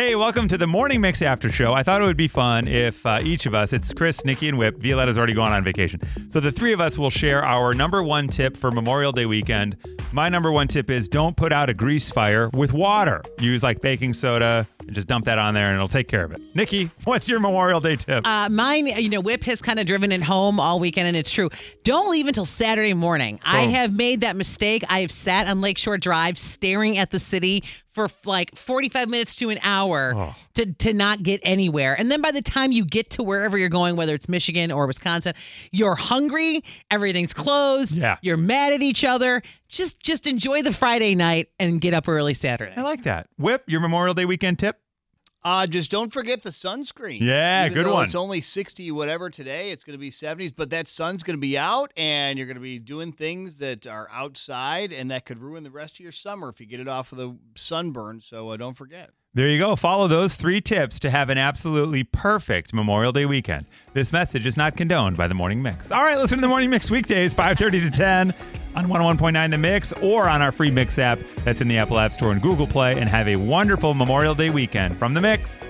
Hey, welcome to the Morning Mix After Show. I thought it would be fun if uh, each of us, it's Chris, Nikki, and Whip, Violetta's already gone on vacation. So the three of us will share our number one tip for Memorial Day weekend. My number one tip is don't put out a grease fire with water. Use like baking soda and just dump that on there and it'll take care of it. Nikki, what's your Memorial Day tip? Uh, mine, you know, Whip has kind of driven it home all weekend, and it's true. Don't leave until Saturday morning. I Oh. have made that mistake. I have sat on Lakeshore Drive staring at the city for like 45 minutes to an hour Oh. to, to not get anywhere. And then by the time you get to wherever you're going, whether it's Michigan or Wisconsin, you're hungry, everything's closed, Yeah. you're mad at each other. Just just enjoy the Friday night and get up early Saturday. I like that. Whip, your Memorial Day weekend tip? Uh, just don't forget the sunscreen. Yeah, Even good one. It's only 60 whatever today. It's going to be 70s, but that sun's going to be out and you're going to be doing things that are outside and that could ruin the rest of your summer if you get it off of the sunburn. So uh, don't forget. There you go. Follow those three tips to have an absolutely perfect Memorial Day weekend. This message is not condoned by the Morning Mix. All right, listen to the Morning Mix weekdays, 5:30 to 10 on 101.9 The Mix or on our free Mix app that's in the Apple App Store and Google Play and have a wonderful Memorial Day weekend from The Mix.